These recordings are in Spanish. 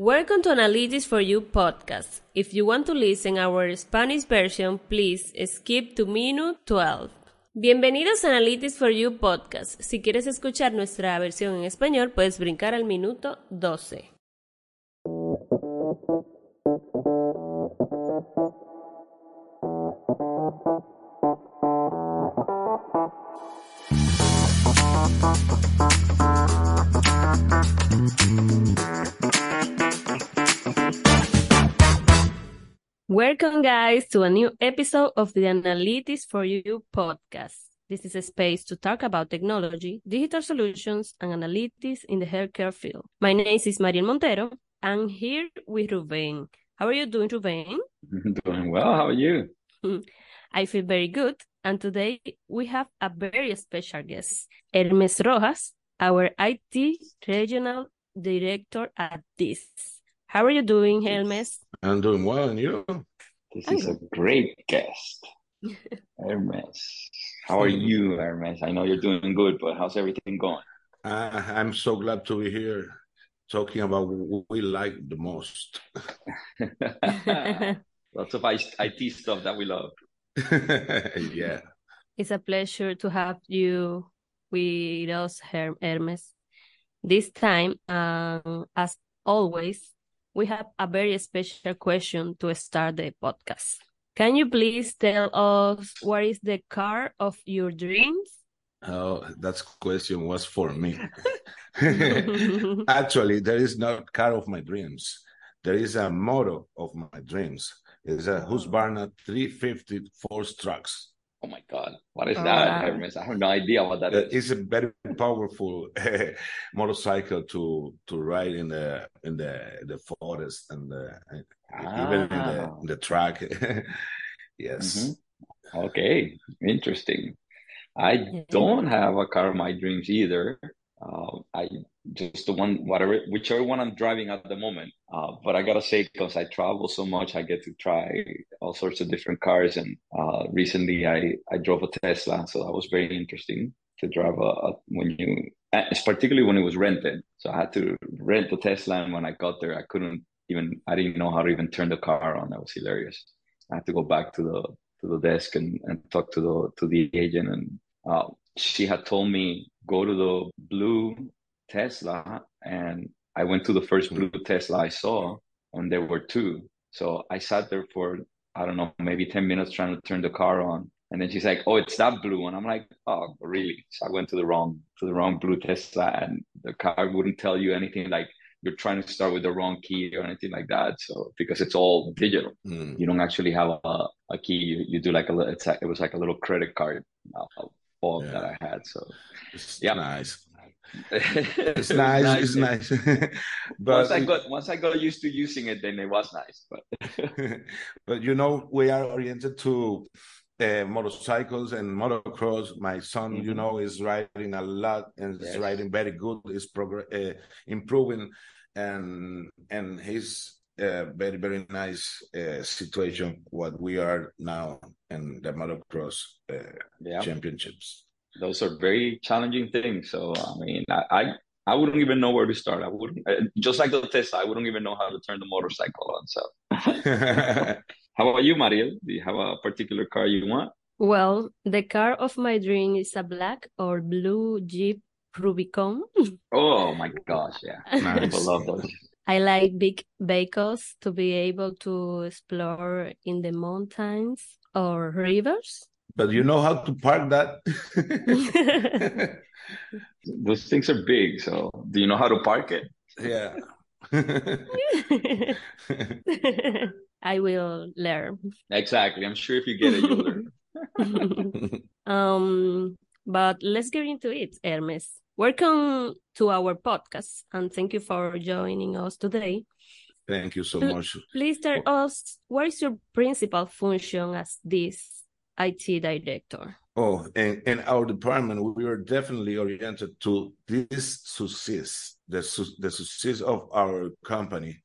Welcome to Analytics for You podcast. If you want to listen our Spanish version, please skip to minute 12. Bienvenidos a Analytics for You podcast. Si quieres escuchar nuestra versión en español, puedes brincar al minuto 12. Welcome, guys, to a new episode of the Analytics for You podcast. This is a space to talk about technology, digital solutions, and analytics in the healthcare field. My name is Mariel Montero. I'm here with Ruben. How are you doing, Ruben? Doing well. How are you? I feel very good. And today we have a very special guest, Hermes Rojas, our IT regional director at DIS. How are you doing, Hermes? I'm doing well, and you? This is a great guest, Hermes. How are you, Hermes? I know you're doing good, but how's everything going? Uh, I'm so glad to be here talking about what we like the most. Lots of IT stuff that we love. yeah. It's a pleasure to have you with us, Hermes. This time, um, as always, we have a very special question to start the podcast. Can you please tell us what is the car of your dreams? Oh, that question was for me. Actually, there is not car of my dreams. There is a motto of my dreams. It's a Husqvarna 350 force trucks. Oh my God. What is oh, that, wow. Hermes? I have no idea what that is. It's a very powerful motorcycle to to ride in the in the the forest and the, ah. even in the, in the track. yes. Mm-hmm. Okay. Interesting. I don't have a car of my dreams either. Uh, I just the one, whatever, whichever one I'm driving at the moment. Uh, but I gotta say, because I travel so much, I get to try all sorts of different cars. And uh, recently, I I drove a Tesla, so that was very interesting to drive a, a when you, particularly when it was rented. So I had to rent the Tesla, and when I got there, I couldn't even, I didn't know how to even turn the car on. That was hilarious. I had to go back to the to the desk and, and talk to the to the agent and uh, she had told me go to the blue Tesla, and I went to the first blue Tesla I saw, and there were two. So I sat there for I don't know, maybe ten minutes trying to turn the car on, and then she's like, "Oh, it's that blue," and I'm like, "Oh, really?" So I went to the wrong to the wrong blue Tesla, and the car wouldn't tell you anything like you're trying to start with the wrong key or anything like that. So because it's all digital, mm. you don't actually have a, a key. You, you do like a it's like, it was like a little credit card yeah. that I had. So it's yeah, nice. it's nice. nice. It's nice. but once I got once I got used to using it, then it was nice. But but you know, we are oriented to uh, motorcycles and motocross. My son, mm-hmm. you know, is riding a lot and yes. is riding very good. Is uh, improving, and and he's a very very nice uh, situation what we are now in the motocross uh, yeah. championships. Those are very challenging things. So i mean I, I, I wouldn't even know where to start. I wouldn't uh, just like the tesla i wouldn't even know how to turn the motorcycle on so. How about you mariel? Do you have a particular car you want? Well the car of my dream is a black or blue jeep rubicon. Oh my gosh yeah. Nice. i love those I like big vehicles to be able to explore in the mountains or rivers. But you know how to park that? Those things are big. So, do you know how to park it? Yeah. I will learn. Exactly. I'm sure if you get it, you'll learn. um, but let's get into it, Hermes. Welcome to our podcast and thank you for joining us today. Thank you so much. Please tell us what is your principal function as this IT director? Oh, in, in our department, we are definitely oriented to this success. The, the success of our company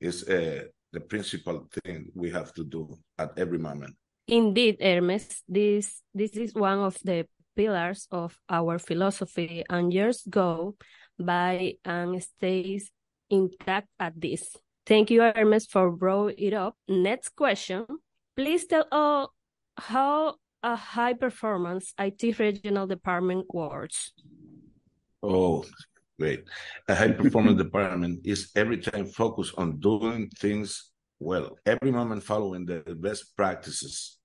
is uh, the principal thing we have to do at every moment. Indeed, Hermes, this this is one of the pillars of our philosophy and years go by and stays intact at this. Thank you, Hermes, for bringing it up. Next question. Please tell us how a high performance IT regional department works. Oh, great. A high performance department is every time focused on doing things well, every moment following the best practices.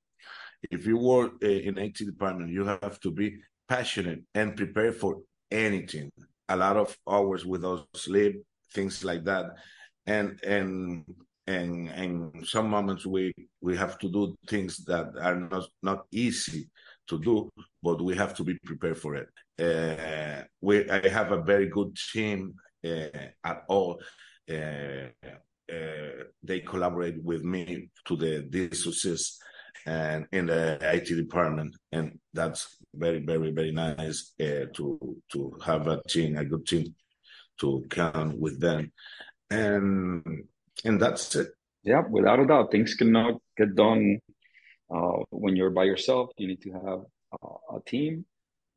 If you work uh, in IT department, you have to be passionate and prepared for anything. A lot of hours without sleep, things like that, and and and and some moments we we have to do things that are not not easy to do, but we have to be prepared for it. Uh, we I have a very good team uh, at all. Uh they collaborate with me to the this success and in the IT department, and that's very, very, very nice uh, to to have a team, a good team, to count with them, and and that's it. Yeah, without a doubt, things cannot get done uh, when you're by yourself. You need to have uh, a team.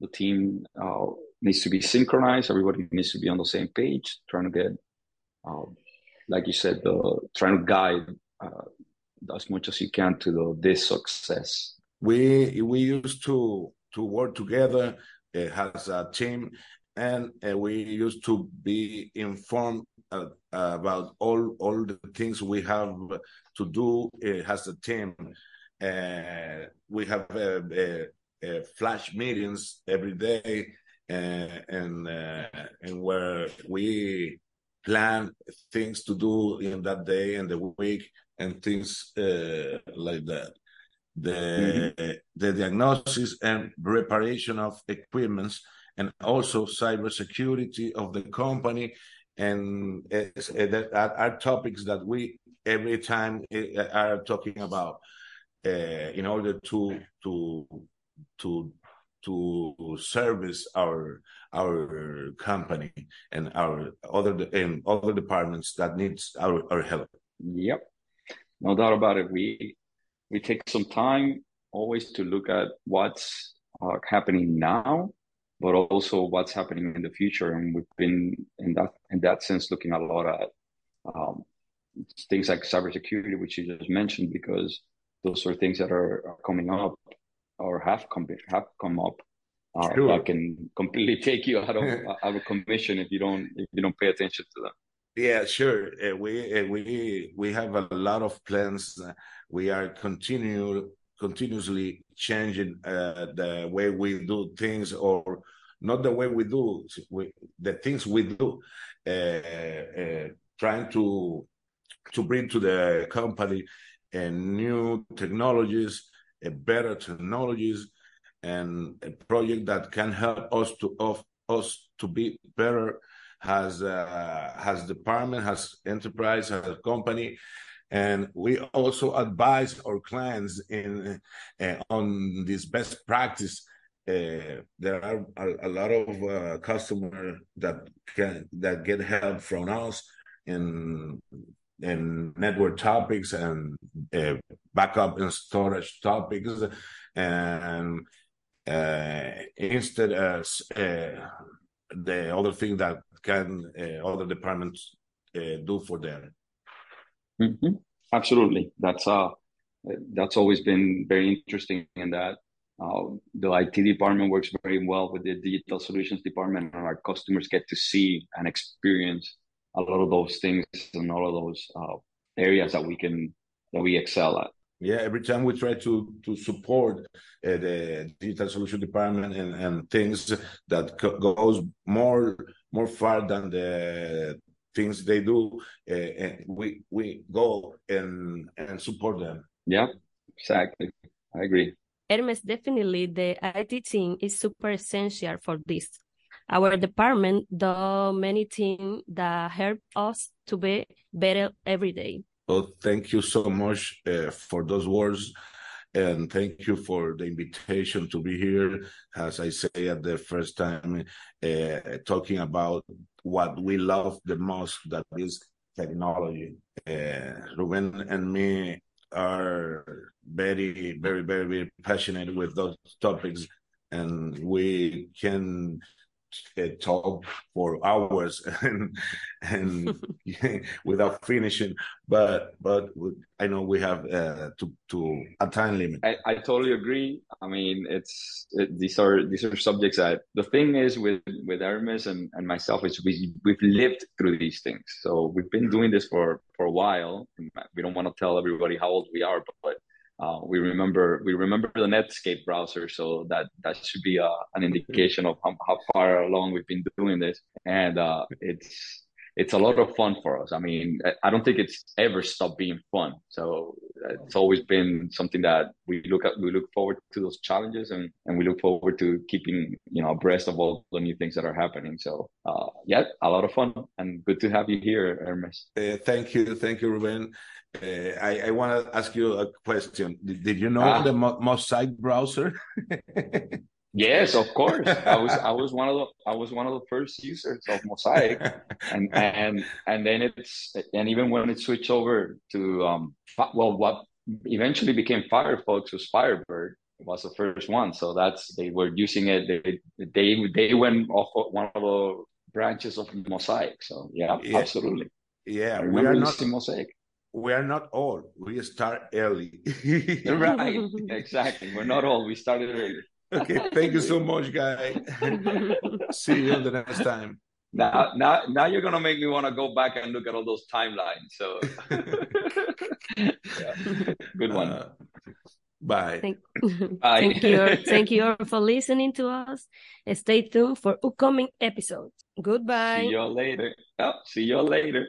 The team uh, needs to be synchronized. Everybody needs to be on the same page, trying to get, uh, like you said, the trying to guide uh, as much as you can to the, this success. We we used to to work together uh, as a team, and uh, we used to be informed uh, about all all the things we have to do uh, as a team. Uh, we have uh, flash meetings every day, and and where we plan things to do in that day and the week and things uh, like that. The mm-hmm. the diagnosis and reparation of equipments and also cybersecurity of the company and uh, that are topics that we every time uh, are talking about uh, in order to to to to service our our company and our other and other departments that needs our, our help. Yep, no doubt about it. We we take some time always to look at what's uh, happening now, but also what's happening in the future. And we've been in that in that sense looking a lot at um, things like cybersecurity, which you just mentioned, because those are things that are, are coming up or have come have come up uh, sure. that can completely take you out of out of commission if you don't if you don't pay attention to them. Yeah, sure. Uh, we uh, we we have a lot of plans. we are continue continuously changing uh, the way we do things, or not the way we do we, the things we do. Uh, uh, trying to to bring to the company new technologies, better technologies, and a project that can help us to of us to be better has uh, has department, has enterprise, has company, and we also advise our clients in uh, on this best practice. Uh, there are a, a lot of uh, customers that can that get help from us in in network topics and uh, backup and storage topics, and uh, instead as uh, the other thing that can uh, other departments uh, do for them. Mm-hmm. Absolutely, that's uh, that's always been very interesting in that uh, the IT department works very well with the digital solutions department, and our customers get to see and experience a lot of those things and all of those uh, areas that we can that we excel at. Yeah, every time we try to to support uh, the digital solution department and, and things that co- goes more more far than the things they do, uh, we we go and and support them. Yeah, exactly. I agree. Hermes, definitely the IT team is super essential for this. Our department do many things that help us to be better every day. Well, thank you so much uh, for those words. And thank you for the invitation to be here. As I say at the first time, uh, talking about what we love the most, that is technology. Uh, Ruben and me are very, very, very, very passionate with those topics, and we can uh, talk for hours and and without finishing. But but I know we have uh, to to a time limit. I, I totally agree. I mean, it's it, these are these are subjects that the thing is with with Hermes and, and myself is we we've lived through these things. So we've been doing this for for a while. We don't want to tell everybody how old we are, but, but uh, we remember we remember the Netscape browser, so that that should be uh, an indication of how, how, far along we've been doing this, and uh, it's it's a lot of fun for us. I mean, I don't think it's ever stopped being fun. So it's always been something that we look at. We look forward to those challenges, and and we look forward to keeping you know abreast of all the new things that are happening. So uh, yeah, a lot of fun, and good to have you here, Hermes. Uh, thank you, thank you, Ruben. Uh, I, I want to ask you a question. Did, did you know ah. the Mo Mosaic browser? Yes, of course. I was I was one of the I was one of the first users of Mosaic, and and and then it's and even when it switched over to um well what eventually became Firefox was Firebird was the first one. So that's they were using it. They they they went off of one of the branches of Mosaic. So yeah, yeah. absolutely. Yeah, we are not Mosaic. We are not old. We start early. right. Exactly. We're not old. We started early okay, thank you so much, guy. See you the next time. Now, now, now you're gonna make me want to go back and look at all those timelines. So, yeah. good one. Uh, bye. Thank, bye. thank you. Thank you all for listening to us. Stay tuned for upcoming episodes. Goodbye. See you all later. Oh, see you all later.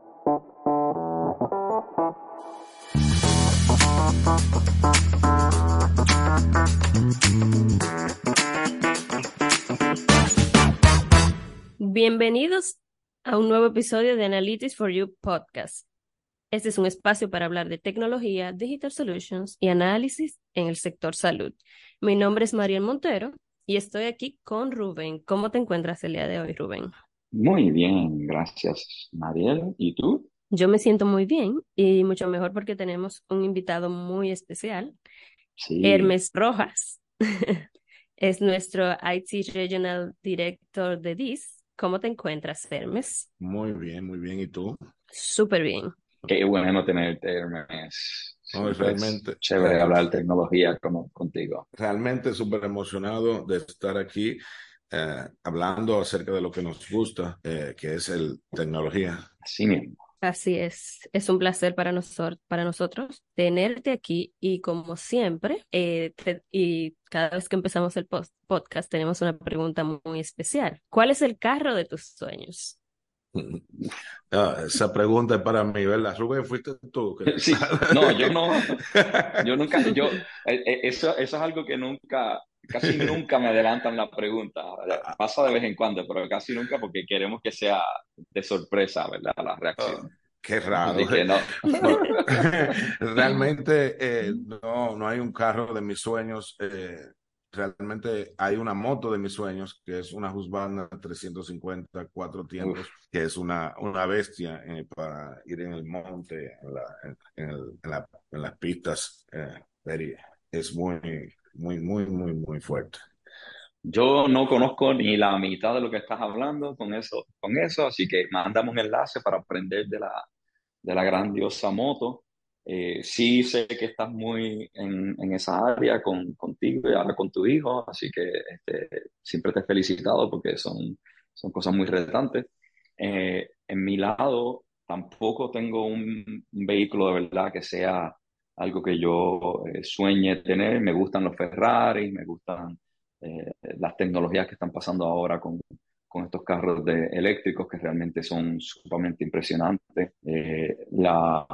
Bienvenidos a un nuevo episodio de Analytics for You podcast. Este es un espacio para hablar de tecnología, digital solutions y análisis en el sector salud. Mi nombre es Mariel Montero y estoy aquí con Rubén. ¿Cómo te encuentras el día de hoy, Rubén? Muy bien, gracias, Mariel. ¿Y tú? Yo me siento muy bien y mucho mejor porque tenemos un invitado muy especial, Hermes Rojas. es nuestro IT Regional Director de DIS ¿Cómo te encuentras, Hermes? Muy bien, muy bien. ¿Y tú? Súper bien. Qué bueno tenerte, Hermes. No, realmente. Chévere hablar de tecnología como, contigo. Realmente súper emocionado de estar aquí eh, hablando acerca de lo que nos gusta, eh, que es el tecnología. Así mismo. Así es, es un placer para, nosotros para nosotros tenerte aquí y como siempre, eh, y cada vez que empezamos el podcast tenemos una pregunta muy especial. ¿Cuál es el carro de tus sueños? Ah, esa pregunta es para mí, ¿verdad? Rubén, fuiste tú. Sí, no, yo no, yo nunca, yo, eh, eh, eso, eso es algo que nunca, casi nunca me adelantan la pregunta. Pasa de vez en cuando, pero casi nunca porque queremos que sea de sorpresa, ¿verdad? La reacción. Ah, qué raro. Realmente eh, no, no hay un carro de mis sueños. Eh, realmente hay una moto de mis sueños, que es una Husqvarna 350, cuatro tiempos, que es una, una bestia eh, para ir en el monte, en, la, en, el, en, las pistas. es muy, muy, muy, muy, muy fuerte. Yo no conozco ni la mitad de lo que estás hablando con eso, con eso así que mandamos un enlace para aprender de la, de la grandiosa moto. Eh, sí sé que estás muy en, en esa área con, contigo y ahora con tu hijo, así que este, siempre te he felicitado porque son, son cosas muy retantes. Eh, en mi lado, tampoco tengo un, un, vehículo de verdad que sea algo que yo eh, sueñe tener. Me gustan los Ferrari, me gustan eh, las tecnologías que están pasando ahora con, con estos carros de eléctricos que realmente son sumamente impresionantes. Eh, la,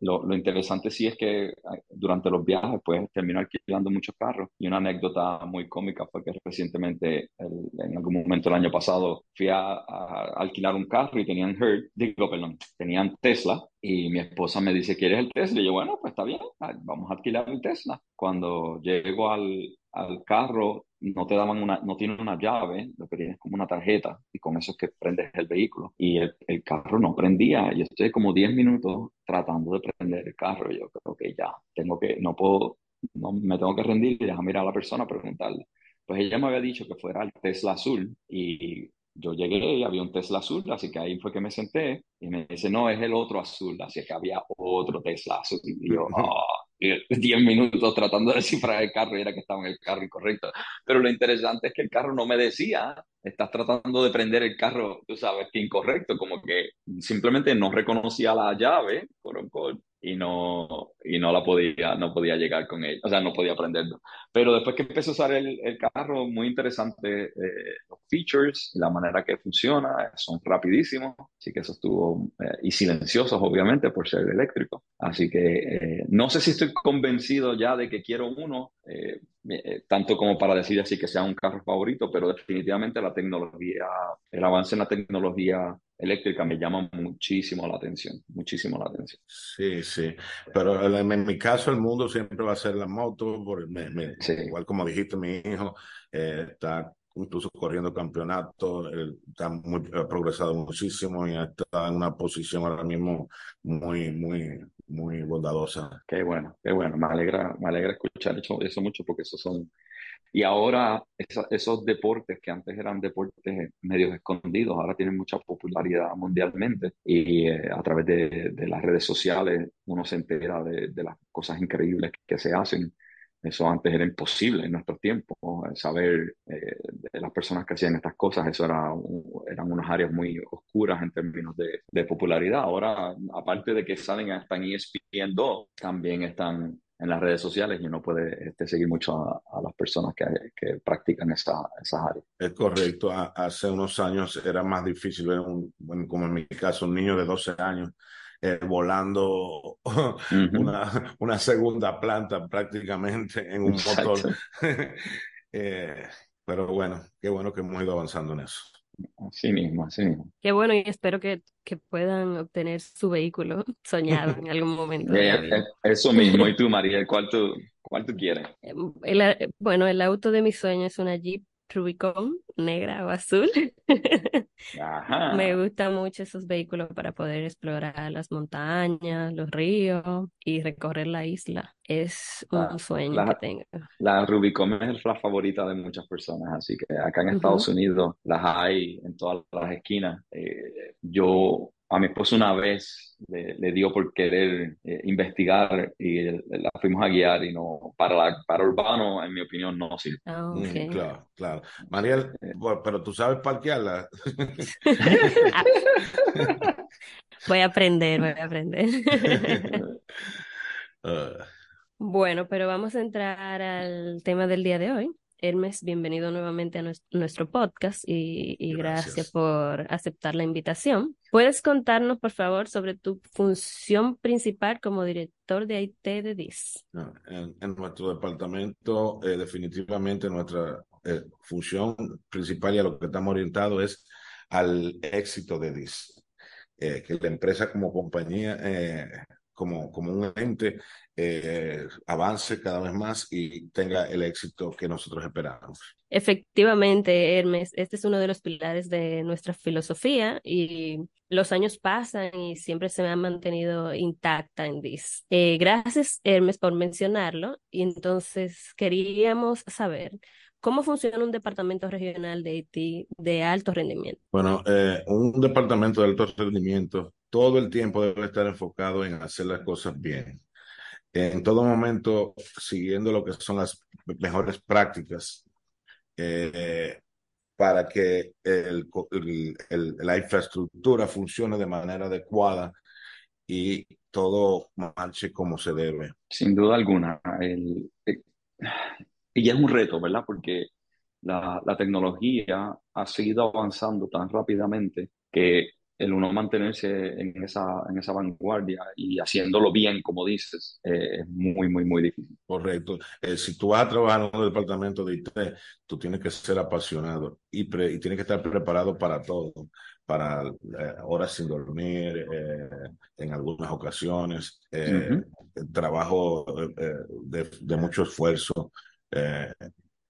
lo, lo, interesante sí es que durante los viajes pues termino alquilando muchos carros y una anécdota muy cómica fue que recientemente en algún momento el año pasado fui a, a, alquilar un carro y tenían Hertz, digo perdón, tenían Tesla y mi esposa me dice, ¿quieres el Tesla? Y yo, bueno, pues está bien, vamos a alquilar un Tesla. Cuando llego al, al carro, no te daban una, no tienen una llave, lo que tienes como una tarjeta y con eso es que prendes el vehículo. Y el, el carro no prendía. Y estoy como 10 minutos tratando de prender el carro. Yo creo que ya, tengo que, no puedo, no me tengo que rendir y dejar mirar a la persona, preguntarle. Pues ella me había dicho que fuera el Tesla azul y yo llegué y había un Tesla azul, así que ahí fue que me senté y me dice, no, es el otro azul, así que había otro Tesla azul. Y yo, oh, 10 minutos tratando de descifrar el carro y era que estaba en el carro incorrecto. Pero lo interesante es que el carro no me decía, estás tratando de prender el carro, tú sabes, que incorrecto, como que simplemente no reconocía la llave, por, por, y no, y no la podía, no podía llegar con ella, o sea, no podía aprenderlo. Pero después que empecé a usar el, el carro, muy interesante eh, los features, la manera que funciona, son rapidísimos, así que eso estuvo, eh, y silenciosos obviamente por ser eléctrico. Así que eh, no sé si estoy convencido ya de que quiero uno, eh, eh, tanto como para decir así que sea un carro favorito, pero definitivamente la tecnología, el avance en la tecnología eléctrica me llama muchísimo la atención, muchísimo la atención. Sí, sí, pero en, mi caso el mundo siempre va a ser la moto, porque me, me, sí. igual como dijiste, mi hijo eh, está incluso corriendo campeonato, está muy, ha progresado muchísimo y está en una posición ahora mismo muy, muy, muy bondadosa. Qué bueno, qué bueno, me alegra, me alegra escuchar eso, eso mucho porque esos son y ahora esos deportes que antes eran deportes medios escondidos, ahora tienen mucha popularidad mundialmente y eh, a través de, de, las redes sociales uno se entera de, de, las cosas increíbles que se hacen. Eso antes era imposible en nuestros tiempos, saber eh, de las personas que hacían estas cosas, eso era, eran unas áreas muy oscuras en términos de, popularidad. Ahora, aparte de que salen hasta en ESPN 2, también están en las redes sociales y uno puede este, seguir mucho a, las personas que, practican esa, esas áreas. Es correcto. hace unos años era más difícil bueno, como en mi caso, un niño de 12 años eh, volando uh -huh. una, una, segunda planta prácticamente en un Exacto. motor. eh, pero bueno, qué bueno que hemos ido avanzando en eso. Así mismo, así mismo. Qué bueno y espero que, que puedan obtener su vehículo soñado en algún momento. yeah, eso mismo. ¿Y tú, María? ¿Cuál tú, cuál tú quieres? El, bueno, el auto de mis sueños es una Jeep Rubicon negra o azul. Ajá. Me gustan mucho esos vehículos para poder explorar las montañas, los ríos y recorrer la isla. Es un sueño la, que tengo. la Rubicon es la favorita de muchas personas, así que acá en Estados. Unidos las hay en todas las esquinas. Eh, yo a mi esposo una vez le, le dio por querer eh, investigar y la fuimos a guiar y no, para, la, para urbano, en mi opinión, no sirve. Ah, Mm, claro, claro. Mariel, Eh, bueno, pero tú sabes parquearla. Voy a aprender, voy a aprender. Uh, Bueno, pero vamos a entrar al tema del día de hoy. Hermes, bienvenido nuevamente a nues- nuestro podcast y, y gracias gracias. por aceptar la invitación. ¿Puedes contarnos, por favor, sobre tu función principal como director de IT de DIS? No, En, en nuestro departamento, eh, definitivamente nuestra eh, función principal y a lo que estamos orientados es al éxito de DIS. Eh, que la empresa como compañía, eh, como, como un ente, eh, avance cada vez más y tenga el éxito que nosotros esperamos. Efectivamente, Hermes, este es uno de los pilares de nuestra filosofía y los años pasan y siempre se me ha mantenido intacta en DIS. Eh, gracias, Hermes, por mencionarlo. Y entonces queríamos saber cómo funciona un departamento regional de IT de alto rendimiento. Bueno, eh, un departamento de alto rendimiento todo el tiempo debe estar enfocado en hacer las cosas bien. En todo momento siguiendo lo que son las mejores prácticas eh, para que la infraestructura funcione de manera adecuada y todo marche como se debe. Sin duda alguna. El, el, y es un reto, ¿verdad? Porque la, la tecnología ha seguido avanzando tan rápidamente que el uno mantenerse en esa, en esa vanguardia y haciéndolo bien, como dices, eh, es muy, muy, muy difícil. Correcto. Eh, si tú vas a trabajar en un departamento de IT, tú tienes que ser apasionado y, pre, y tienes que estar preparado para todo, para eh, horas sin dormir, en algunas ocasiones, uh -huh. trabajo de, de, mucho esfuerzo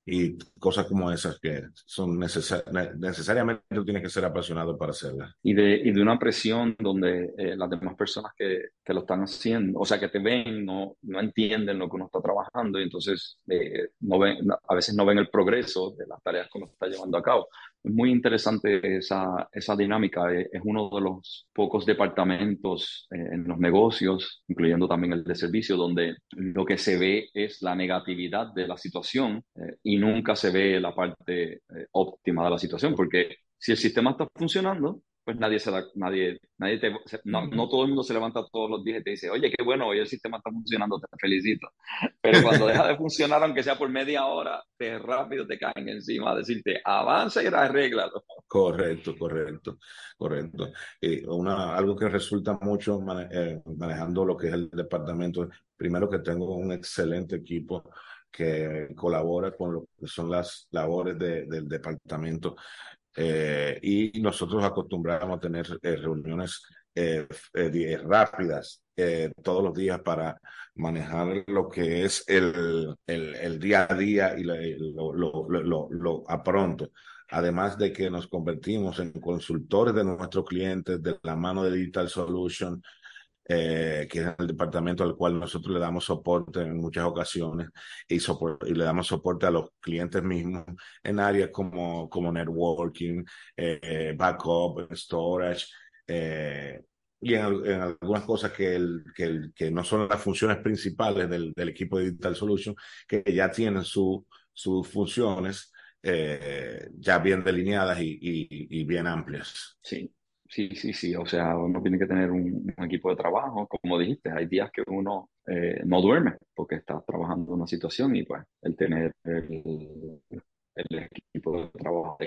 y cosas como esas que son necesar necesariamente tú tienes que ser apasionado para hacerlas. Y de, y de una presión donde eh, las demás personas que, que, lo están haciendo, o sea, que te ven, no, no entienden lo que uno está trabajando y entonces eh, no ven, a veces no ven el progreso de las tareas que uno está llevando a cabo. Muy interesante esa, esa dinámica. Eh, es uno de los pocos departamentos eh, en los negocios, incluyendo también el de servicio, donde lo que se ve es la negatividad de la situación eh, y nunca se ve la parte óptima de la situación, porque si el sistema está funcionando, pues nadie se da, nadie, nadie te, no, no, todo el mundo se levanta todos los días y te dice, oye, qué bueno, hoy el sistema está funcionando, te felicito. Pero cuando deja de funcionar, aunque sea por media hora, te rápido te caen encima a decirte, avanza y arréglalo. Correcto, correcto, correcto. Y una, algo que resulta mucho mane eh, manejando lo que es el departamento, primero que tengo un excelente equipo que colabora con lo que son las labores de, del departamento. Eh, y nosotros acostumbramos a tener eh, reuniones eh, eh rápidas eh, todos los días para manejar lo que es el, el, el día a día y lo, lo, lo, lo, a pronto. Además de que nos convertimos en consultores de nuestros clientes de la mano de Digital Solution, eh, que es el departamento al cual nosotros le damos soporte en muchas ocasiones y, soporte, y le damos soporte a los clientes mismos en áreas como, como networking, eh, backup, storage, eh, y en, en, algunas cosas que, el, que, el, que, no son las funciones principales del, del, equipo de Digital Solution, que ya tienen su, sus funciones eh, ya bien delineadas y, y, y bien amplias. Sí, Sí, sí, sí. O sea, uno tiene que tener un, un equipo de trabajo. Como dijiste, hay días que uno eh, no duerme porque está trabajando en una situación y pues el tener el, el equipo de trabajo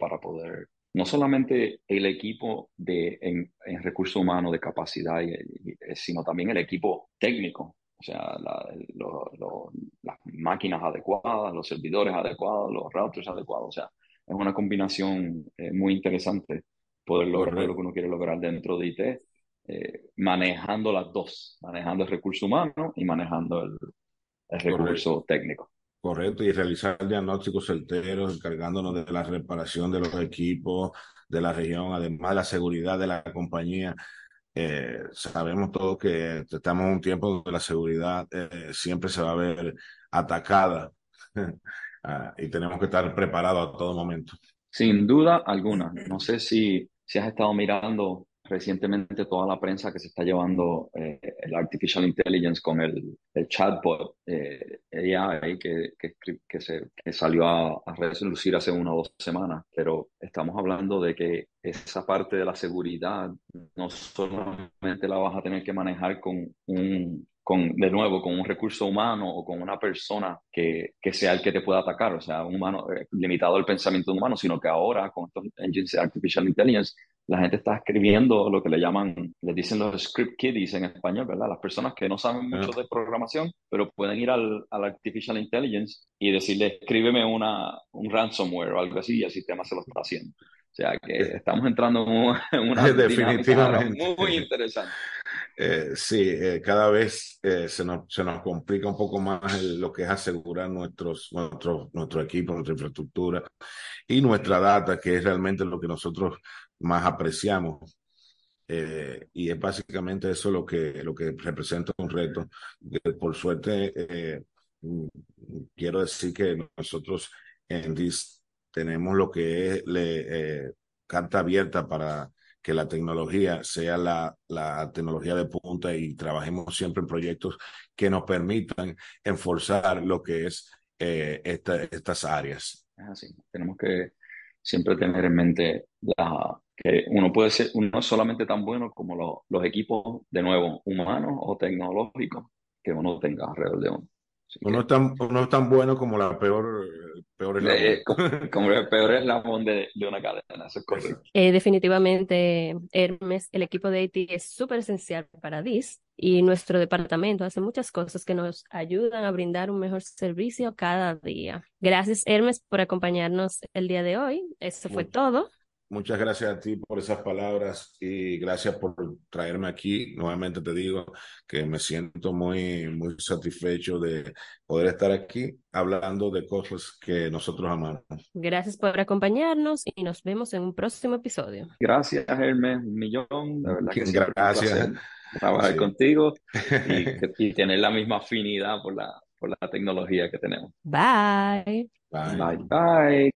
para poder, no solamente el equipo de, en, en recursos humanos de capacidad, y, y, sino también el equipo técnico. O sea, la, lo, lo, las máquinas adecuadas, los servidores adecuados, los routers adecuados. O sea, es una combinación eh, muy interesante poder lograr Correcto. lo que uno quiere lograr dentro de IT, eh, manejando las dos, manejando el recurso humano y manejando el, el recurso Correcto. técnico. Correcto, y realizar diagnósticos certeros, encargándonos de la reparación de los equipos de la región, además de la seguridad de la compañía. Eh, sabemos todos que estamos en un tiempo donde la seguridad eh, siempre se va a ver atacada uh, y tenemos que estar preparados a todo momento. Sin duda alguna. No sé si si has estado mirando recientemente toda la prensa que se está llevando eh, el Artificial Intelligence con el, el chatbot eh, AI que, que, que, se, que salió a, a relucir hace una o dos semanas, pero estamos hablando de que esa parte de la seguridad no solamente la vas a tener que manejar con un con, de nuevo, con un recurso humano o con una persona que, que sea el que te pueda atacar, o sea, un humano eh, limitado al pensamiento humano, sino que ahora con estos engines de artificial intelligence, la gente está escribiendo lo que le llaman, le dicen los script kiddies en español, ¿verdad? Las personas que no saben mucho de programación, pero pueden ir al, al artificial intelligence y decirle, escríbeme una, un ransomware o algo así, y el sistema se lo está haciendo. O sea que estamos entrando en una Definitivamente. muy interesante. Eh, sí, eh, cada vez eh, se, nos, se nos complica un poco más el, lo que es asegurar nuestros, nuestro, nuestro equipo, nuestra infraestructura y nuestra data, que es realmente lo que nosotros más apreciamos. Eh, y es básicamente eso lo que, lo que representa un reto. Que por suerte, eh, quiero decir que nosotros en DIS tenemos lo que es le, eh, carta abierta para que la tecnología sea la, la, tecnología de punta y trabajemos siempre en proyectos que nos permitan enforzar lo que es eh, esta, estas áreas. Es así, tenemos que siempre tener en mente que uno puede ser, uno solamente tan bueno como lo, los equipos, de nuevo, humanos o tecnológicos que uno tenga alrededor de uno. Uno, es tan, uno es tan bueno como la peor, peor eh, como, el peor eslabón de, de una cadena, eso es correcto. Eh, definitivamente, Hermes, el equipo de IT es súper esencial para DIS y nuestro departamento hace muchas cosas que nos ayudan a brindar un mejor servicio cada día. Gracias, Hermes, por acompañarnos el día de hoy. Eso fue todo. Muchas gracias a ti por esas palabras y gracias por traerme aquí. Nuevamente te digo que me siento muy, muy satisfecho de poder estar aquí hablando de cosas que nosotros amamos. Gracias por acompañarnos y nos vemos en un próximo episodio. Gracias, Hermes, un millón. De verdad que gracias. Trabajar contigo y, y, tener la misma afinidad por la, por la tecnología que tenemos. Bye. Bye. Bye. Bye.